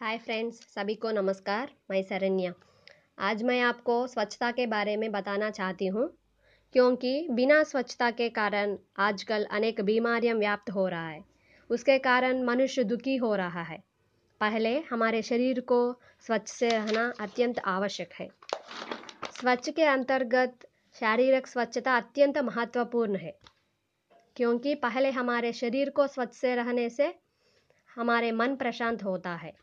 Hi friends, सभी को नमस्कार, मैं शरण्या। आज मैं आपको स्वच्छता के बारे में बताना चाहती हूँ, क्योंकि बिना स्वच्छता के कारण आजकल अनेक बीमारियाँ व्याप्त हो रहा है। उसके कारण मनुष्य दुखी हो रहा है। पहले हमारे शरीर को स्वच्छ से रहना अत्यंत आवश्यक है। स्वच्छ के अंतर्गत शारीरिक स्वच्छता अत्यंत महत्वपूर्ण है, क्योंकि पहले हमारे शरीर को स्वच्छ से रहने से हमारे मन प्रशांत होता है।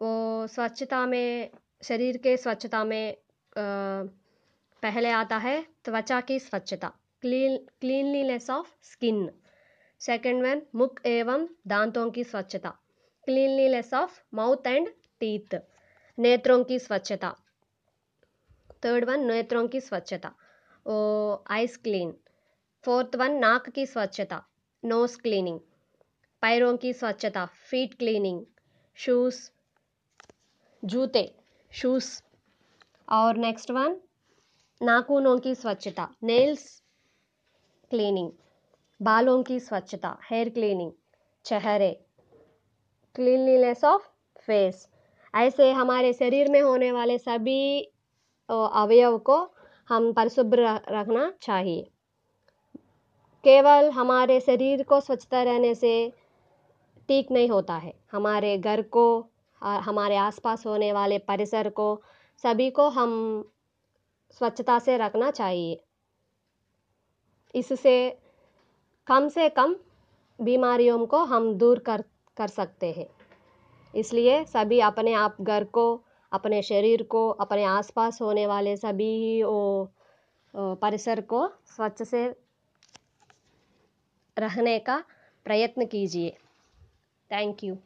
वो स्वच्छता में, शरीर के स्वच्छता में पहले आता है त्वचा की स्वच्छता। Clean, cleanliness of skin. Second one मुख एवं दांतों की स्वच्छता। Cleanliness of mouth and teeth नेत्रों की स्वच्छता। थर्ड वन नेत्रों की स्वच्छता। ओ आइस क्लीन फोर्थ वन नाक की स्वच्छता। नोज़ क्लीनिंग पैरों की स्वच्छता। फीट क्लीनिंग शूज़ जूते शूज़ और नेक्स्ट वन नाखूनों की स्वच्छता नेल्स क्लीनिंग बालों की स्वच्छता हेयर क्लीनिंग चेहरे क्लीनलीनेस ऑफ़ फेस ऐसे हमारे शरीर में होने वाले सभी अवयव को हम परिशुभ्र रखना चाहिए। केवल हमारे शरीर को स्वच्छता रहने से ठीक नहीं होता है। हमारे घर को हमारे आसपास होने वाले परिसर को, सभी को हम स्वच्छता से रखना चाहिए। इससे कम से कम बीमारियों को हम दूर कर कर सकते हैं। इसलिए सभी अपने आप घर को, अपने शरीर को, अपने आसपास होने वाले सभी वो परिसर को स्वच्छ से रहने का प्रयत्न कीजिए। Thank you